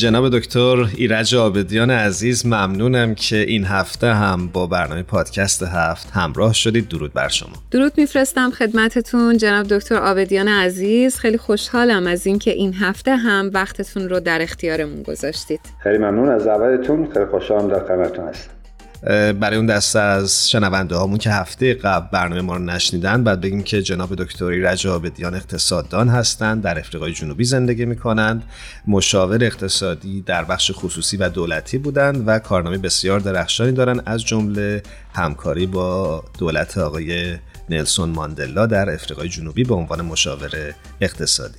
جناب دکتر ایرج آبدیان عزیز ممنونم که این هفته هم با برنامه پادکست هفت همراه شدید. درود بر شما. درود میفرستم خدمتتون جناب دکتر آبدیان عزیز. خیلی خوشحالم از اینکه این هفته هم وقتتون رو در اختیارمون گذاشتید. خیلی ممنون از دعوتتون. خیلی خوشحالم در خدمتتون هستم. برای اون دسته از شنونده هامون که هفته قبل برنامه ما رو نشنیدن بعد بگیم که جناب دکتر ایرج آبدیان اقتصاددان هستند در افریقای جنوبی زندگی می‌کنند مشاور اقتصادی در بخش خصوصی و دولتی بودند و کارنامه بسیار درخشانی دارند از جمله همکاری با دولت آقای نلسون ماندلا در افریقای جنوبی به عنوان مشاور اقتصادی.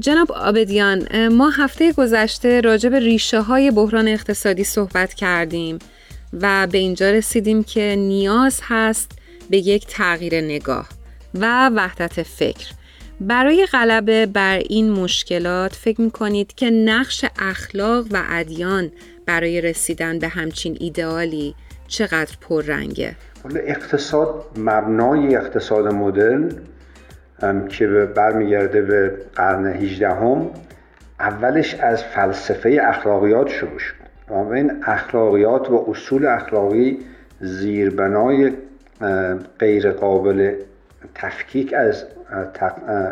جناب آبدیان ما هفته گذشته راجع به ریشه های بحران اقتصادی صحبت کردیم. و به اینجا رسیدیم که نیاز هست به یک تغییر نگاه و وحدت فکر برای غلبه بر این مشکلات فکر می کنید که نقش اخلاق و ادیان برای رسیدن به همچین ایدئالی چقدر پررنگه؟ اقتصاد مبنای اقتصاد مدرن که برمیگرده به قرن 18 هم اولش از فلسفه اخلاقیات شروع شد این اخلاقیات و اصول اخلاقی زیربنای غیر قابل تفکیک از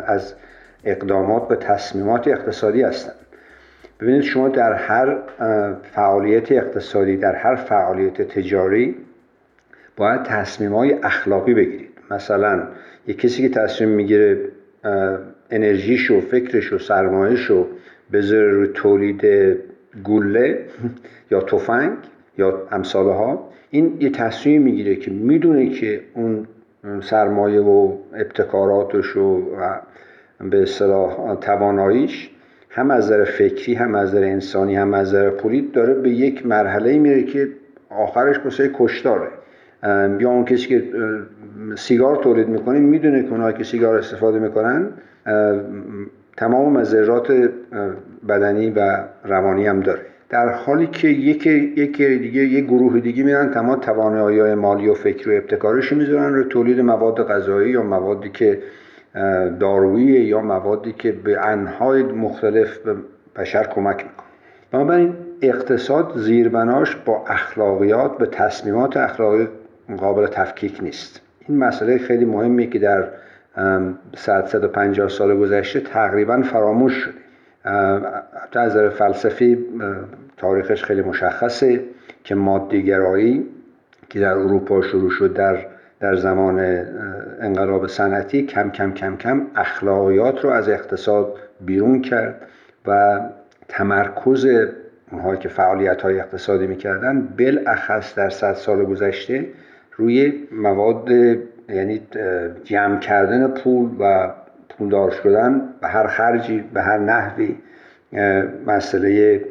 از اقدامات به تصمیمات اقتصادی هستند. ببینید شما در هر فعالیت اقتصادی در هر فعالیت تجاری باید تصمیم های اخلاقی بگیرید. مثلا یک کسی که تصمیم می‌گیره انرژیش و فکرش و سرمایش رو بذاره رو تولید گله یا تفنگ یا امثال ها این یه تصمیم می‌گیره که می‌دونه که اون سرمایه و ابتکاراتش و به اصطلاح تواناییش هم از نظر فکری هم از نظر انسانی هم از نظر پولی داره به یک مرحله میره که آخرش واسه کشتاره. یا اون کسی که سیگار تولید می‌کنه می‌دونه که اونایی که سیگار استفاده می‌کنن تمام مذرات بدنی و روانی هم داره. در حالی که یک یک دیگه یک گروه دیگه میرن تمام توانایی های مالی و فکری و ابتکارش می‌ذارن رو تولید مواد غذایی یا موادی که دارویی یا موادی که به انهای مختلف به بشر کمک می‌کنه. بنابراین اقتصاد زیربناش با اخلاقیات به تصمیمات اخلاقی قابل تفکیک نیست. این مسئله خیلی مهمی که در 150 سال گذشته تقریبا فراموش شده. از نظر فلسفی تاریخش خیلی مشخصه که مادیگرایی که در اروپا شروع شد در در زمان انقلاب صنعتی کم کم کم کم اخلاقیات رو از اقتصاد بیرون کرد و تمرکز اونهایی که فعالیت های اقتصادی می‌کردن بالاخص در صد سال گذشته روی مواد یعنی جمع کردن پول و پولدار شدن به هر خرجی به هر نحوی مسئله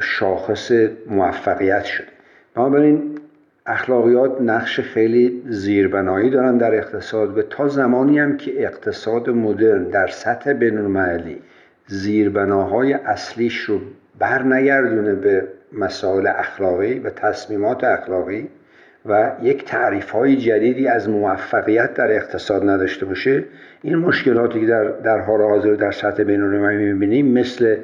شاخص موفقیت شده بنابراین اخلاقیات نقش خیلی زیربنایی دارن در اقتصاد و تا زمانی هم که اقتصاد مدرن در سطح بینالمللی زیربناهای اصلیش رو بر نگردونه به مسائل اخلاقی و تصمیمات اخلاقی و یک تعریف های جدیدی از موفقیت در اقتصاد نداشته باشه. این مشکلاتی که در, در حال حاضر در سطح بین المللی می‌بینیم مثل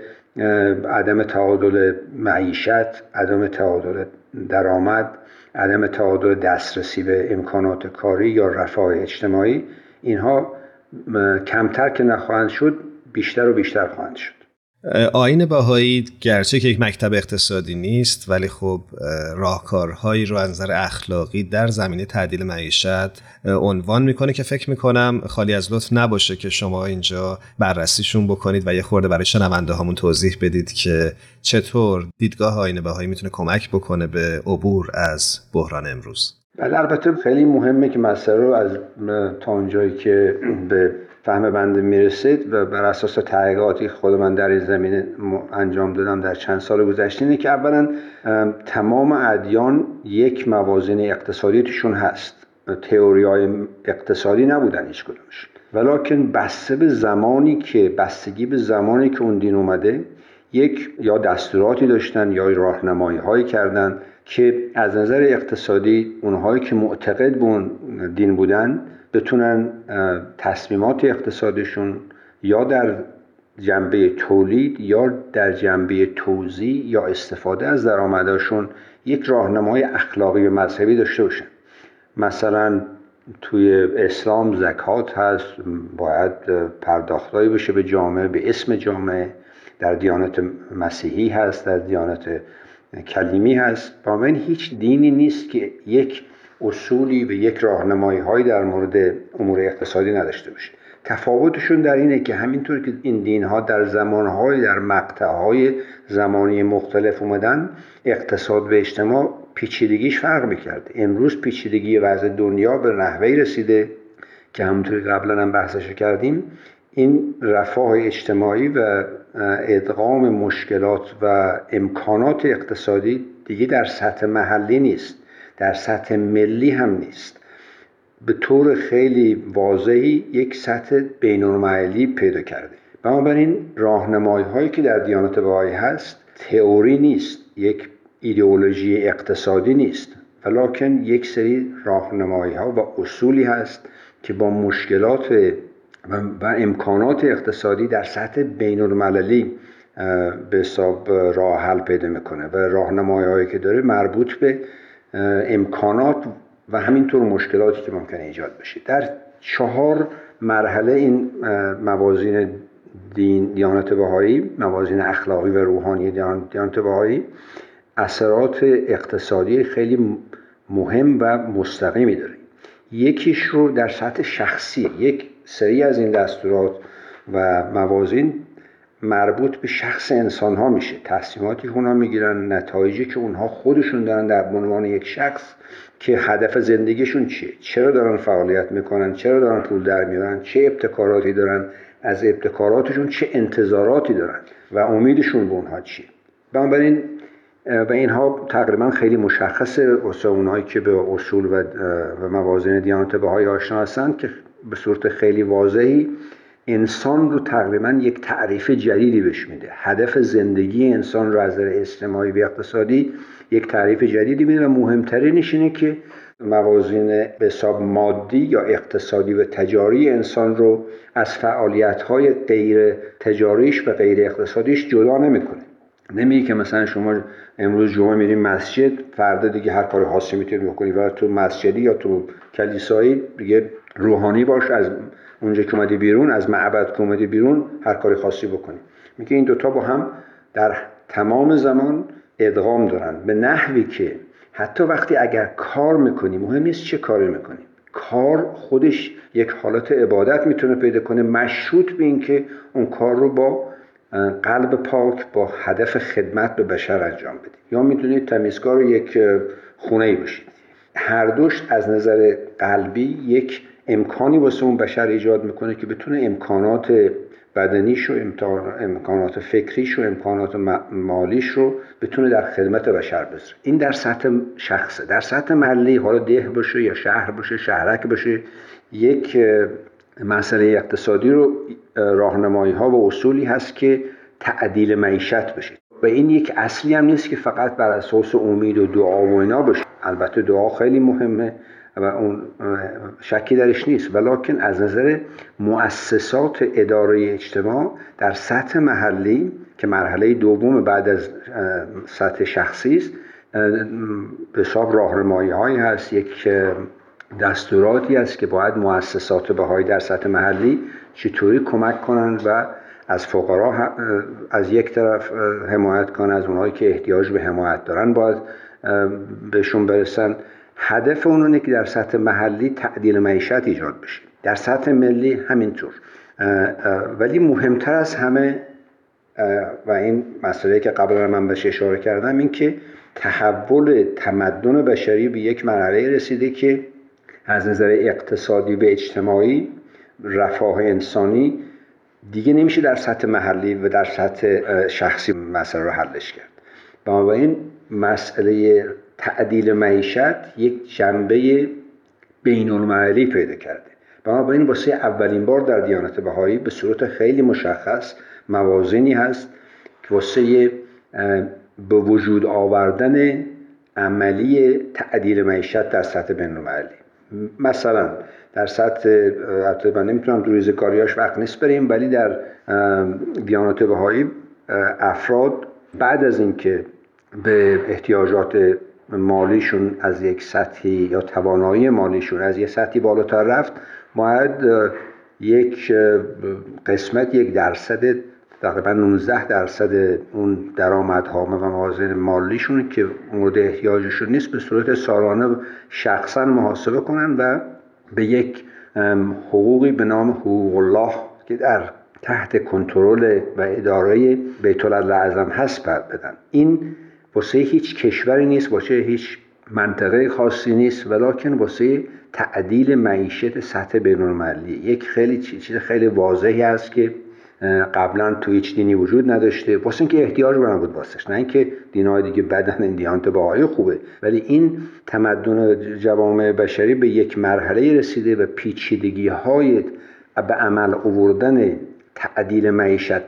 عدم تعادل معیشت عدم تعادل درآمد عدم تعادل دسترسی به امکانات کاری یا رفاه اجتماعی اینها کمتر که نخواهند شد بیشتر و بیشتر خواهند شد. آین باهایی گرچه که یک مکتب اقتصادی نیست ولی خب راهکارهایی رو از نظر اخلاقی در زمینه تعدیل معیشت عنوان می‌کنه که فکر می‌کنم خالی از لطف نباشه که شما اینجا بررسیشون بکنید و یه خورده برای شنونده هامون توضیح بدید که چطور دیدگاه آین باهایی می‌تونه کمک بکنه به عبور از بحران امروز. بله البته خیلی مهمه که مسئله رو از تا اونجایی که به فهم بنده می‌رسید و بر اساس تحقیقاتی خود من در این زمینه انجام دادم در چند سال گذشته اینه که اولا تمام ادیان یک موازین اقتصادی توشون هست. تئوری های اقتصادی نبودن هیچ کدومش ولیکن بسته به زمانی که بستگی به زمانی که اون دین اومده یک یا دستوراتی داشتن یا راهنمایی هایی کردن که از نظر اقتصادی اونهایی که معتقد به اون دین بودن بتونن تصمیمات اقتصادشون یا در جنبه تولید یا در جنبه توزیع یا استفاده از درآمدشون یک راهنمای اخلاقی و مذهبی داشته باشن. مثلا توی اسلام زکات هست باید پرداختایی بشه به جامعه به اسم جامعه. در دیانت مسیحی هست در دیانت کلیمی هست. بنابراین هیچ دینی نیست که یک اصولی و یک راهنمایی هایی در مورد امور اقتصادی نداشته باشه تفاوتشون در اینه که همینطور که این دین ها در زمانهای در مقطع زمانی مختلف اومدن اقتصاد و اجتماع پیچیدگیش فرق می‌کرد امروز پیچیدگی وضع دنیا به نحوه رسیده که همونطوری قبلا هم بحثش کردیم این رفاه اجتماعی و ادغام مشکلات و امکانات اقتصادی دیگه در سطح محلی نیست در سطح ملی هم نیست. به طور خیلی واضحی یک سطح بین پیدا کرده. بنابراین راهنمایی هایی که در دیانت بهایی هست تئوری نیست یک ایدئولوژی اقتصادی نیست. ولیکن یک سری راهنمایی ها و اصولی هست که با مشکلات و امکانات اقتصادی در سطح بین المللی به حساب راه حل پیدا می‌کنه و راهنمایی هایی که داره مربوط به امکانات و همینطور مشکلاتی که ممکنه ایجاد بشه. در چهار مرحله این موازین دین دیانت بهایی موازین اخلاقی و روحانی دیانت بهایی اثرات اقتصادی خیلی مهم و مستقیمی داره. یکیش رو در سطح شخصی یک سری از این دستورات و موازین مربوط به شخص انسان ها میشه. تصمیماتی که اونها می‌گیرن نتایجی که اونها خودشون دارن در عنوان یک شخص که هدف زندگیشون چیه؟ چرا دارن فعالیت می‌کنن؟ چرا دارن پول در میارن؟ چه ابتکاراتی دارن؟ از ابتکاراتشون چه انتظاراتی دارن؟ و امیدشون به اونها چیه؟ بنابراین و اینها تقریبا خیلی مشخصه واسه اونهایی که به اصول و, موازین دیانت بهایی آشنا هستند که به صورت خیلی واضحی انسان رو تقریبا یک تعریف جدیدی بهش میده. هدف زندگی انسان رو از نظر اجتماعی و اقتصادی یک تعریف جدیدی میده و مهمترینش اینه که موازین به حساب مادی یا اقتصادی و تجاری انسان رو از فعالیت های غیر تجاریش و غیر اقتصادیش جدا نمی‌کنه. نمیگه که مثلا شما امروز جمعه میریم مسجد فردا دیگه هر کار خاصی می‌تونی بکنی و تو مسجدی یا تو کلیسایی دیگه روحانی باش از اونجا که اومدی بیرون از معبد که اومدی بیرون هر کاری خاصی بکنی. میگه این دوتا با هم در تمام زمان ادغام دارن. به نحوی که حتی وقتی اگر کار می‌کنی مهم نیست چه کاری می‌کنی. کار خودش یک حالت عبادت می‌تونه پیدا کنه مشروط به اینکه اون کار رو با قلب پاک با هدف خدمت به بشر انجام بدی. یا می‌تونید تمیزکار یک خونه ای باشید هر دوش از نظر قلبی یک امکانی واسه اون بشر ایجاد می‌کنه که بتونه امکانات بدنیش و امکانات فکریش و امکانات مالیش رو بتونه در خدمت بشر بذاره. این در سطح شخصه. در سطح محلی حالا ده باشه یا شهر باشه شهرک باشه یک مسئله اقتصادی رو راهنمایی ها و اصولی هست که تعدیل معیشت بشه. و این یک اصلی هم نیست که فقط بر اساس امید و دعا و اینا باشه. البته دعا خیلی مهمه. و اون شکی درش نیست. ولیکن از نظر مؤسسات اداره اجتماع در سطح محلی که مرحله دوم بعد از سطح شخصی است به حساب راهنمایی هایی هست. یک دستوراتی است که باید مؤسسات بهایی در سطح محلی چطوری کمک کنند و از فقرا از یک طرف حمایت کنند. از اونهایی که احتیاج به حمایت دارن باید بهشون برسن. هدف اون اینه که در سطح محلی تعدیل معیشت ایجاد بشه. در سطح ملی همینطور. ولی مهمتر از همه و این مسئله که قبلا من بهش اشاره کردم این که تحول تمدن بشری به یک مرحله رسیده که از نظر اقتصادی و اجتماعی رفاه انسانی دیگه نمیشه در سطح محلی و در سطح شخصی مسئله رو حلش کرد. بنابراین مسئله تعدیل معیشت یک جنبه بین المللی پیدا کرده. بنابراین واسه اولین بار در دیانت بهایی به صورت خیلی مشخص موازینی هست که واسه به وجود آوردن عملی تعدیل معیشت در سطح بینالمللی. مثلا در سطح من نمی‌تونم دو کاریاش وقت نیست بریم ولی در دیانات بهایی افراد بعد از اینکه به احتیاجات مالیشون از یک سطحی یا توانایی مالیشون از یک سطحی بالاتر رفت باید یک قسمت یک درصد تقریبا 19 درصد اون درآمدها و موازین مالیشون که مورد احتیاجشون نیست به صورت سالانه شخصا محاسبه کنن و به یک حقوقی به نام حقوق الله که در تحت کنترل و اداره بیت اعظم هست بدن. این واسه هیچ کشوری نیست واسه هیچ منطقه خاصی نیست ولیکن واسه تعدیل معیشت سطح بینالمللی. یک خیلی چیز خیلی واضحی است که قبلا تو هیچ دینی وجود نداشته. واسه اینکه احتیاج رو نبود واسش نه اینکه دینهای دیگه بدن این دیانت باهای خوبه. ولی این تمدن جوامع بشری به یک مرحله رسیده و پیچیدگی های به عمل آوردن تعدیل معیشت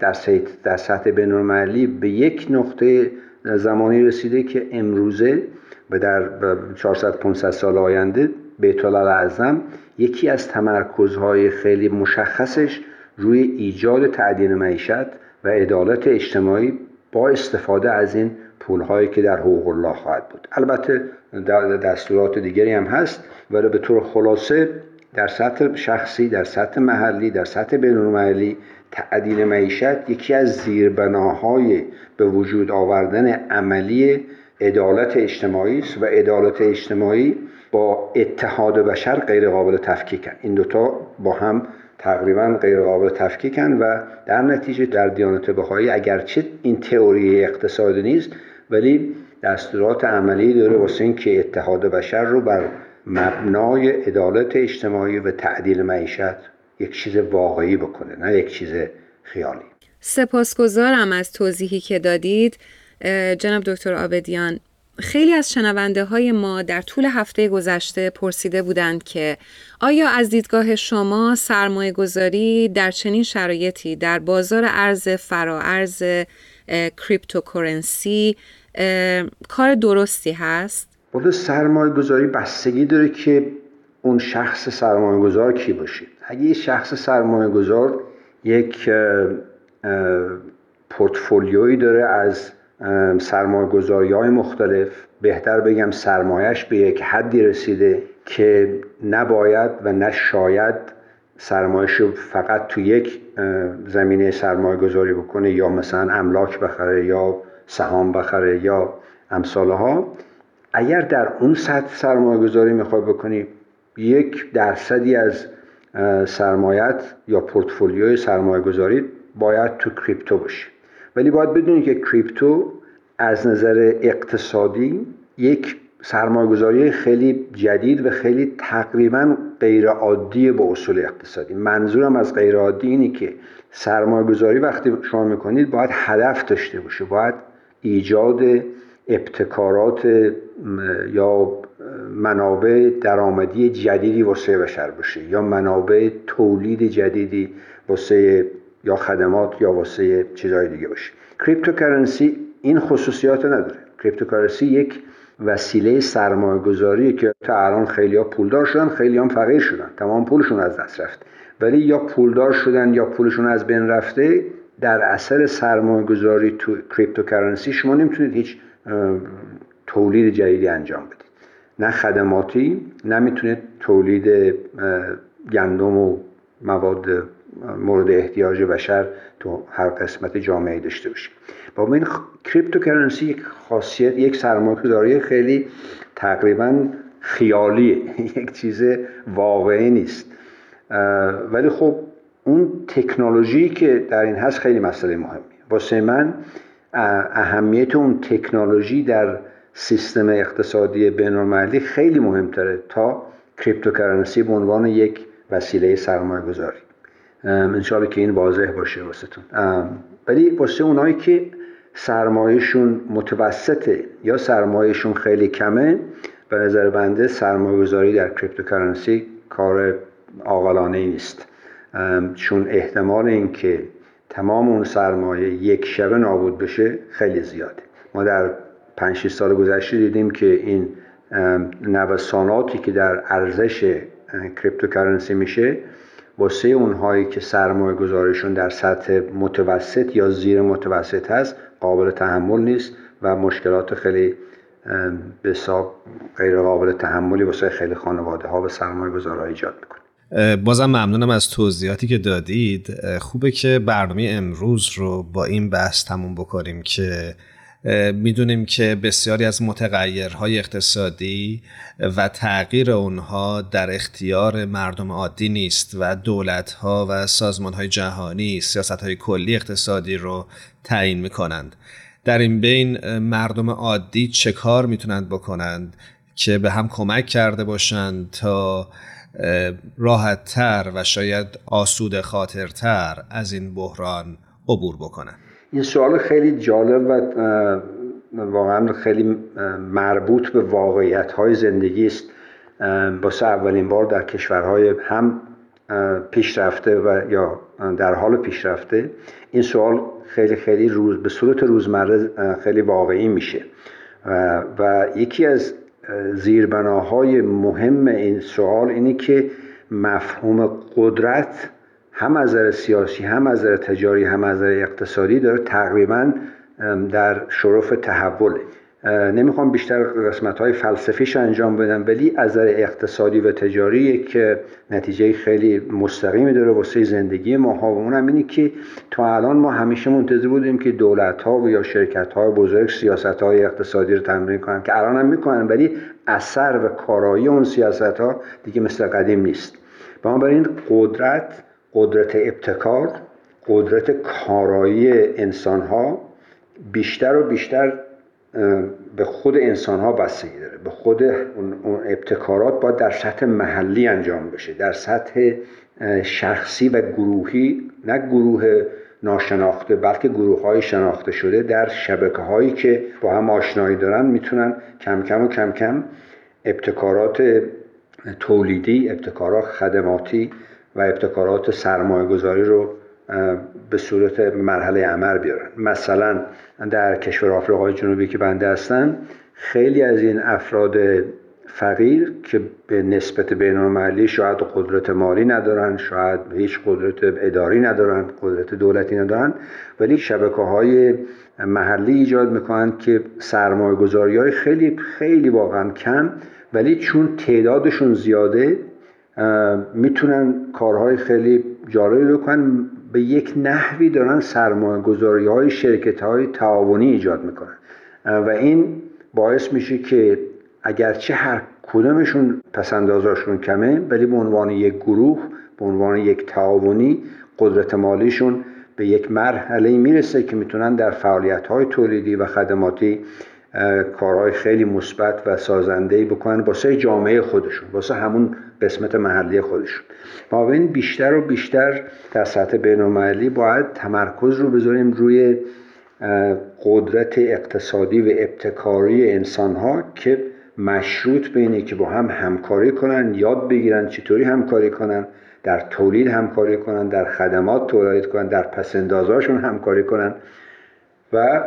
در سطح بینالمللی به یک نقطه زمانی رسیده که امروزه و در 400 500 سال آینده بیت اعظم یکی از تمرکزهای خیلی مشخصش روی ایجاد تعدیل معیشت و عدالت اجتماعی با استفاده از این پولهایی که در حقوق الله خواهد بود. البته در دستورات دیگری هم هست ولی به طور خلاصه در سطح شخصی در سطح محلی در سطح بینالمللی تعدیل معیشت یکی از زیربناهای به وجود آوردن عملی عدالت اجتماعی است و عدالت اجتماعی با اتحاد بشر غیر قابل تفکیکن این دوتا با هم تقریبا غیر قابل تفکیکن و در نتیجه در دیانت بهایی اگرچه این تئوری اقتصادی نیست ولی دستورات عملی داره واسه اینکه اتحاد بشر رو بر مبنای عدالت اجتماعی و تعدیل معیشت یک چیز واقعی بکنه نه یک چیز خیالی سپاسگزارم از توضیحی که دادید جناب دکتر آبدیان خیلی از شنونده های ما در طول هفته گذشته پرسیده بودند که آیا از دیدگاه شما سرمایه گذاری در چنین شرایطی در بازار ارز ارز cryptocurrency کار درستی هست؟ بود سرمایه گذاری بستگی داره که اون شخص سرمایه گذار کی باشه. اگه یه شخص سرمایه گذار یک پورتفولیویی داره از سرمایه گذاری های مختلف بهتر بگم سرمایش به یک حدی رسیده که نباید و نشاید سرمایش رو فقط تو یک زمینه سرمایه گذاری بکنه یا مثلا املاک بخره یا سهام بخره یا امثالها. اگر در اون سطح سرمایه گذاری می‌خوای بکنی یک درصدی از سرمایت یا پورتفولیوی سرمایه گذاری باید تو کریپتو باشه. ولی باید بدونید که کریپتو از نظر اقتصادی یک سرمایه‌گذاری خیلی جدید و خیلی تقریبا غیر عادی با اصول اقتصادی. منظورم از غیر عادی اینه که سرمایه‌گذاری وقتی شما می‌کنید باید هدف داشته باشه باید ایجاد ابتکارات یا منابع درآمدی جدیدی واسه بشر باشه یا منابع تولید جدیدی واسه یا خدمات یا واسه چیزهای دیگه باشه. cryptocurrency این خصوصیات نداره. cryptocurrency یک وسیله سرمایه گذاری که تا الان خیلی ها پولدار شدن خیلی هم فقیر شدن. تمام پولشون از دست رفت. ولی یا پولدار شدن یا پولشون از بین رفته در اثر سرمایه گذاری تو cryptocurrency شما نمی‌تونید هیچ تولید جدیدی انجام بدید. نه خدماتی نه می‌تونید تولید گندم و مواد مورد احتیاج بشر تو هر قسمت جامعه داشته باشیم با این cryptocurrency یک خاصیت یک سرمایه‌گذاری خیلی تقریبا خیالیه یک چیز واقعی نیست. ولی خب اون تکنولوژی که در این هست خیلی مسئله مهمی واسه من اهمیت اون تکنولوژی در سیستم اقتصادی بینالمللی خیلی مهمتره تا cryptocurrency به عنوان یک وسیله سرمایه گذاری انشاءالله که این واضح باشه واسهتون. ولی واسه اونایی که سرمایهشون متوسطه یا سرمایهشون خیلی کمه به نظر بنده سرمایه گذاری در cryptocurrency کار عاقلانه نیست. چون احتمال اینکه تمام اون سرمایه یک شبه نابود بشه خیلی زیاده. ما در 5 سال گذشته دیدیم که این نوساناتی که در ارزش کریپتوکارنسی میشه واسه اونهایی که سرمایه گذارشون در سطح متوسط یا زیر متوسط هست قابل تحمل نیست و مشکلات خیلی به غیر قابل تحملی واسه خیلی خانواده ها و سرمایه گذارها ایجاد می‌کنه. بازم ممنونم از توضیحاتی که دادید. خوبه که برنامه امروز رو با این بحث تموم بکنیم که می‌دونیم که بسیاری از متغیرهای اقتصادی و تغییر اونها در اختیار مردم عادی نیست و دولتها و سازمانهای جهانی سیاستهای کلی اقتصادی رو تعیین می‌کنند. در این بین مردم عادی چه کار می‌تونند بکنند که به هم کمک کرده باشند تا راحتتر و شاید آسود خاطرتر از این بحران عبور بکنند این سوال خیلی جالب و واقعا خیلی مربوط به واقعیت های زندگی است. واسه اولین بار در کشورهای هم پیشرفته و یا در حال پیشرفته این سوال خیلی خیلی روز به صورت روزمره خیلی واقعی میشه. و یکی از زیربناهای مهم این سوال اینه که مفهوم قدرت هم از نظر سیاسی هم از نظر تجاری هم از نظر اقتصادی داره تقریبا در شرف تحول نمی‌خوام بیشتر قسمت های فلسفیش انجام بدم ولی از نظر اقتصادی و تجاری که نتیجه خیلی مستقیمی داره واسه زندگی ما. ها و اونم اینه که تا الان ما همیشه منتظر بودیم که دولت ها و یا شرکت های بزرگ سیاست های اقتصادی رو تمرین کنن که الان هم می‌کنن ولی اثر و کارایی اون سیاست ها دیگه مثل قدیم نیست. بنابراین قدرت قدرت ابتکار قدرت کارایی انسان ها بیشتر و بیشتر به خود انسان ها بستگی داره. به خود اون ابتکارات باید در سطح محلی انجام بشه. در سطح شخصی و گروهی نه گروه ناشناخته بلکه گروه های شناخته شده در شبکه هایی که با هم آشنایی دارن می‌تونن کم کم و کم کم ابتکارات تولیدی ابتکارات خدماتی و ابتکارات سرمایه گذاری رو به صورت مرحله عمل بیارن. مثلا در کشور آفریقای جنوبی که بنده هستن خیلی از این افراد فقیر که به نسبت بین شاید قدرت مالی ندارن شاید هیچ قدرت اداری ندارن قدرت دولتی ندارن ولی شبکه های محلی ایجاد می‌کنن که سرمایه گذاری های خیلی خیلی واقعا کم ولی چون تعدادشون زیاده می‌تونن کارهای خیلی جالبی بکنن. به یک نحوی دارن سرمایه گذاری های شرکت های تعاونی ایجاد می‌کنن. و این باعث میشه که اگرچه هر کدومشون پسندازاشون کمه ولی به عنوان یک گروه به عنوان یک تعاونی قدرت مالیشون به یک مرحله می‌رسه که می‌تونن در فعالیت های تولیدی و خدماتی کارهای خیلی مثبت و سازنده بکنن واسه جامعه خودشون واسه همون قسمت محلی خودشون ما این بیشتر و بیشتر در سطح بینالمللی باید تمرکز رو بذاریم روی قدرت اقتصادی و ابتکاری انسان ها که مشروط به که با هم همکاری کنن یاد بگیرن چطوری همکاری کنن در تولید همکاری کنن در خدمات تولید کنن در پسندازاشون همکاری کنن و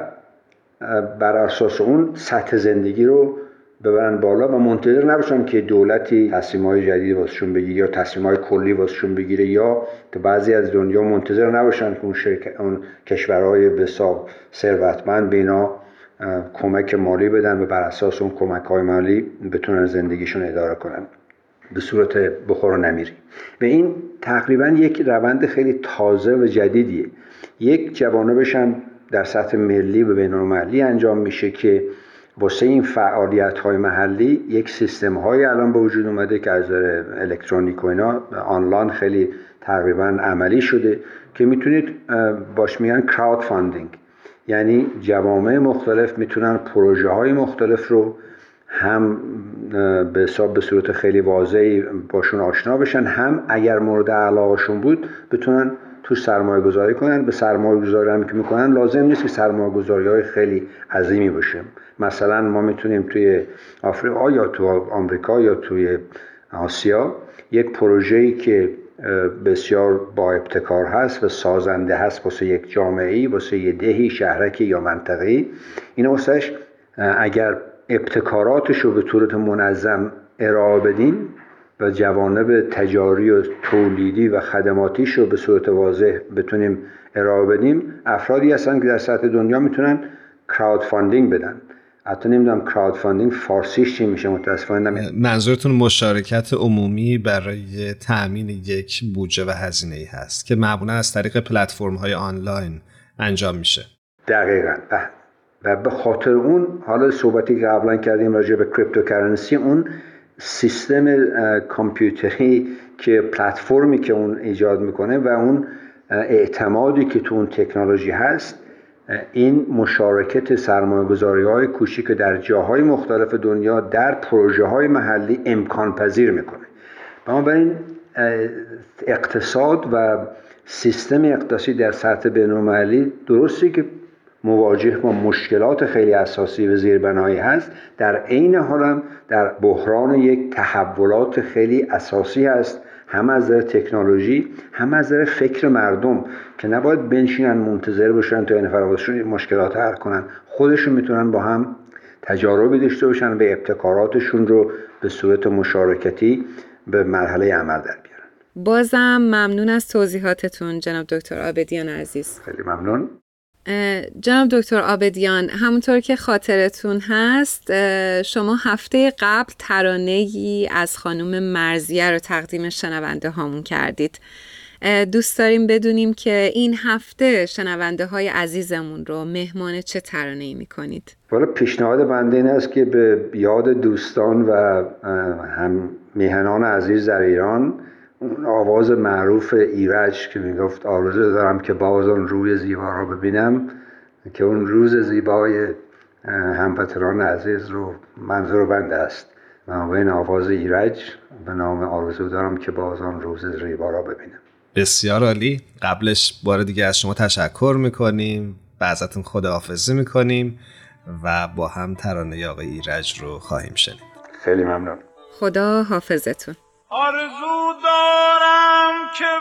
بر اساس اون سطح زندگی رو ببرن بالا و منتظر نباشن که دولتی تصمیم های جدید واسشون بگیره یا تصمیم های کلی واسشون بگیره یا تو بعضی از دنیا منتظر نباشن که اون, شرکت، اون کشورهای بساب ثروتمند به اینا کمک مالی بدن و بر اساس اون کمک های مالی بتونن زندگیشون اداره کنن. به صورت بخور و نمیری. و این تقریبا یک روند خیلی تازه و جدیدیه. یک جوانبش هم در سطح ملی و بین انجام میشه که واسه این فعالیت های محلی یک سیستم های الان به وجود اومده که از الکترونیک و اینا آنلاین خیلی تقریبا عملی شده که می‌تونید بهش میگن crowdfunding یعنی جوامع مختلف می‌تونن پروژه های مختلف رو هم به حساب به صورت خیلی واضحی باشون آشنا بشن هم اگر مورد علاقهشون بود بتونن تو سرمایه گذاری کنن. به سرمایه گذاری هم که می‌کنن لازم نیست که سرمایه گذاری های خیلی عظیمی باشه. مثلا ما می‌تونیم توی آفریقا یا تو آمریکا یا توی آسیا یک پروژه‌ای که بسیار با ابتکار هست و سازنده هست واسه یک جامعه واسه یه دهی شهرکی یا منطقه این واسهش اگر ابتکاراتش رو به صورت منظم ارائه بدیم و جوانب تجاری و تولیدی و خدماتیش رو به صورت واضح بتونیم ارائه بدیم افرادی هستن که در سطح دنیا می‌تونن crowdfunding بدن. حتی نمی‌دونم crowdfunding فارسیش چی میشه متاسفانه منظورتون مشارکت عمومی برای تأمین یک بودجه و هزینه ای هست که معمولا از طریق پلتفرم های آنلاین انجام میشه. دقیقا. و به خاطر اون حالا صحبتی که قبلا کردیم راجع به cryptocurrency اون سیستم کامپیوتری که پلتفرمی که اون ایجاد می‌کنه و اون اعتمادی که تو اون تکنولوژی هست این مشارکت سرمایه های کوچیک در جاهای مختلف دنیا در پروژه های محلی امکان پذیر می‌کنه. بنابراین اقتصاد و سیستم اقتصادی در سطح بینالمللی درستی که مواجه با مشکلات خیلی اساسی و زیربنایی هست. در عین حال هم در بحران یک تحولات خیلی اساسی هست. هم از نظر تکنولوژی هم از نظر فکر مردم که نباید بنشینن منتظر باشن تا این فراباشون مشکلات حل کنن. خودشون می‌تونن با هم تجاربی داشته باشن و ابتکاراتشون رو به صورت مشارکتی به مرحله عمل در بیارن. بازم ممنون از توضیحاتتون جناب دکتر آبدیان عزیز. خیلی ممنون. جناب دکتر آبدیان همونطور که خاطرتون هست شما هفته قبل ترانه ای از خانم مرزیه رو تقدیم شنونده هامون کردید. دوست داریم بدونیم که این هفته شنونده های عزیزمون رو مهمان چه ترانه ای می‌کنید؟ والا پیشنهاد بنده این است که به یاد دوستان و هم میهنان عزیز در ایران اون آواز معروف ایرج که می‌گفت آرزو دارم که باز اون روی زیبا را ببینم که اون روز زیبای هموطنان عزیز رو منظور بنده است. و این آواز ایرج به نام آرزو دارم که باز آن روز زیبا را ببینم. بسیار عالی. قبلش بار دیگه از شما تشکر می‌کنیم. و ازتون خداحافظی می‌کنیم و با هم ترانه آقای ایرج رو خواهیم شنید. خیلی ممنون. خدا حافظتون. آرزو دارم که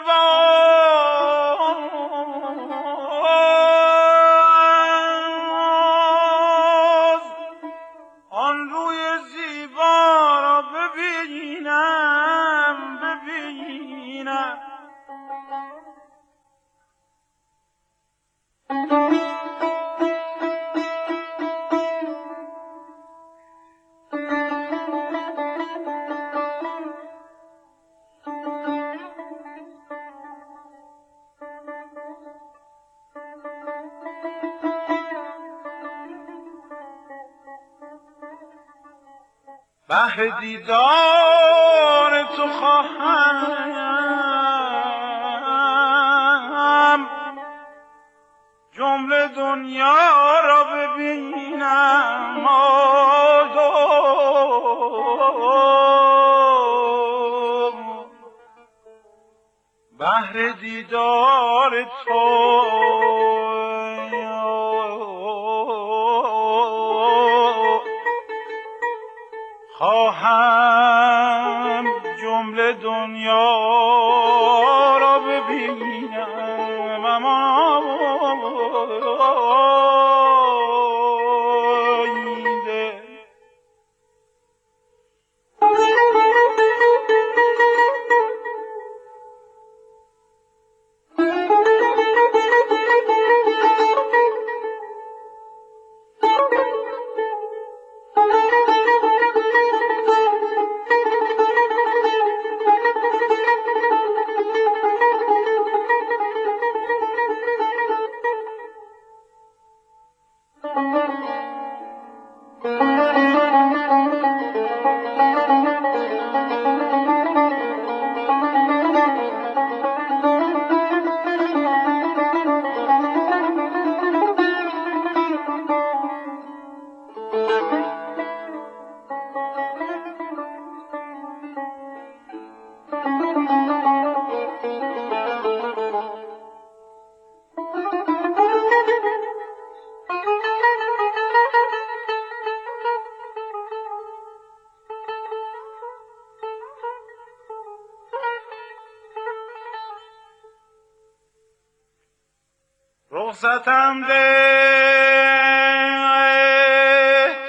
به دیدار تو خواهم. جمله دنیا رخصتم ده.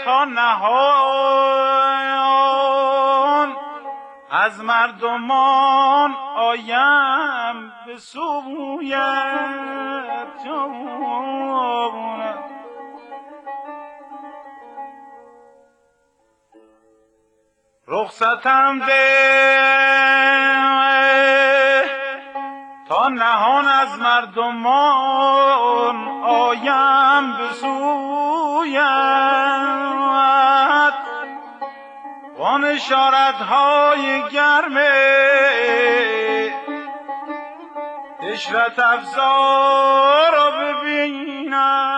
تا نهان از مردمان آیم به سویت رخصتم ده. تا نهان از مردمان آیم به سویت با نشارت های گرمه اشرت افزار را ببینم.